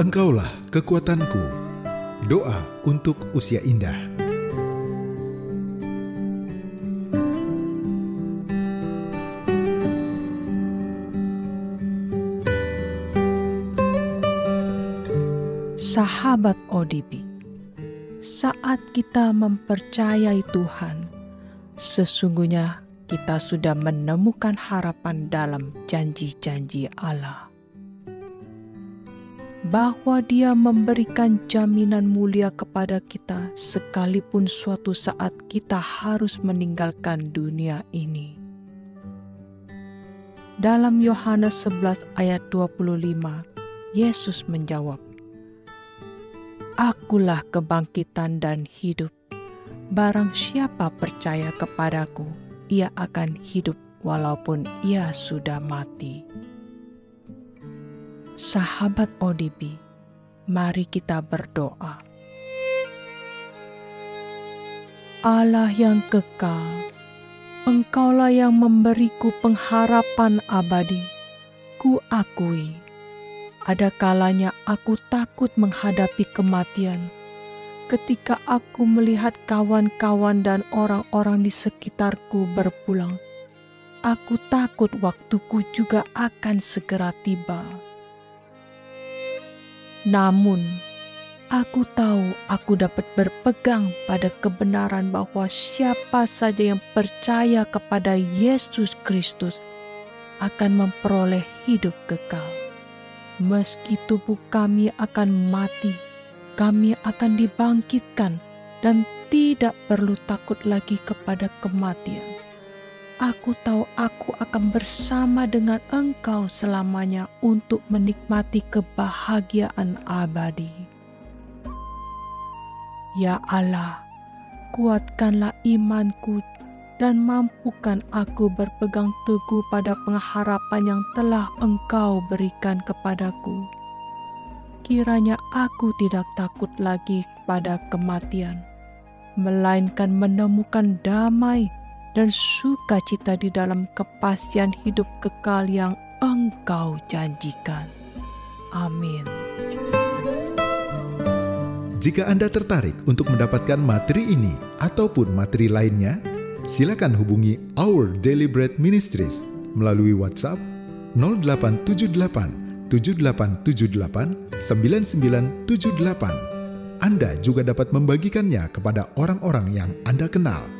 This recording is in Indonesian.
Engkaulah kekuatanku. Doa untuk usia indah. Sahabat ODB, saat kita mempercayai Tuhan, sesungguhnya kita sudah menemukan harapan dalam janji-janji Allah bahwa Dia memberikan jaminan mulia kepada kita sekalipun suatu saat kita harus meninggalkan dunia ini. Dalam Yohanes 11 ayat 25, Yesus menjawab, Akulah kebangkitan dan hidup. Barang siapa percaya kepadaku, ia akan hidup walaupun ia sudah mati. Sahabat ODB, mari kita berdoa. Allah yang kekal, Engkaulah yang memberiku pengharapan abadi. Ku akui, ada kalanya aku takut menghadapi kematian. Ketika aku melihat kawan-kawan dan orang-orang di sekitarku berpulang, aku takut waktuku juga akan segera tiba. Namun, aku tahu aku dapat berpegang pada kebenaran bahwa siapa saja yang percaya kepada Yesus Kristus akan memperoleh hidup kekal. Meski tubuh kami akan mati, kami akan dibangkitkan dan tidak perlu takut lagi kepada kematian Aku tahu aku akan bersama dengan Engkau selamanya untuk menikmati kebahagiaan abadi. Ya Allah, kuatkanlah imanku dan mampukan aku berpegang teguh pada pengharapan yang telah Engkau berikan kepadaku. Kiranya aku tidak takut lagi pada kematian, melainkan menemukan damai dan sukacita di dalam kepastian hidup kekal yang Engkau janjikan. Amin. Jika Anda tertarik untuk mendapatkan materi ini ataupun materi lainnya, silakan hubungi Our Daily Bread Ministries melalui WhatsApp 0878 7878 9978. Anda juga dapat membagikannya kepada orang-orang yang Anda kenal.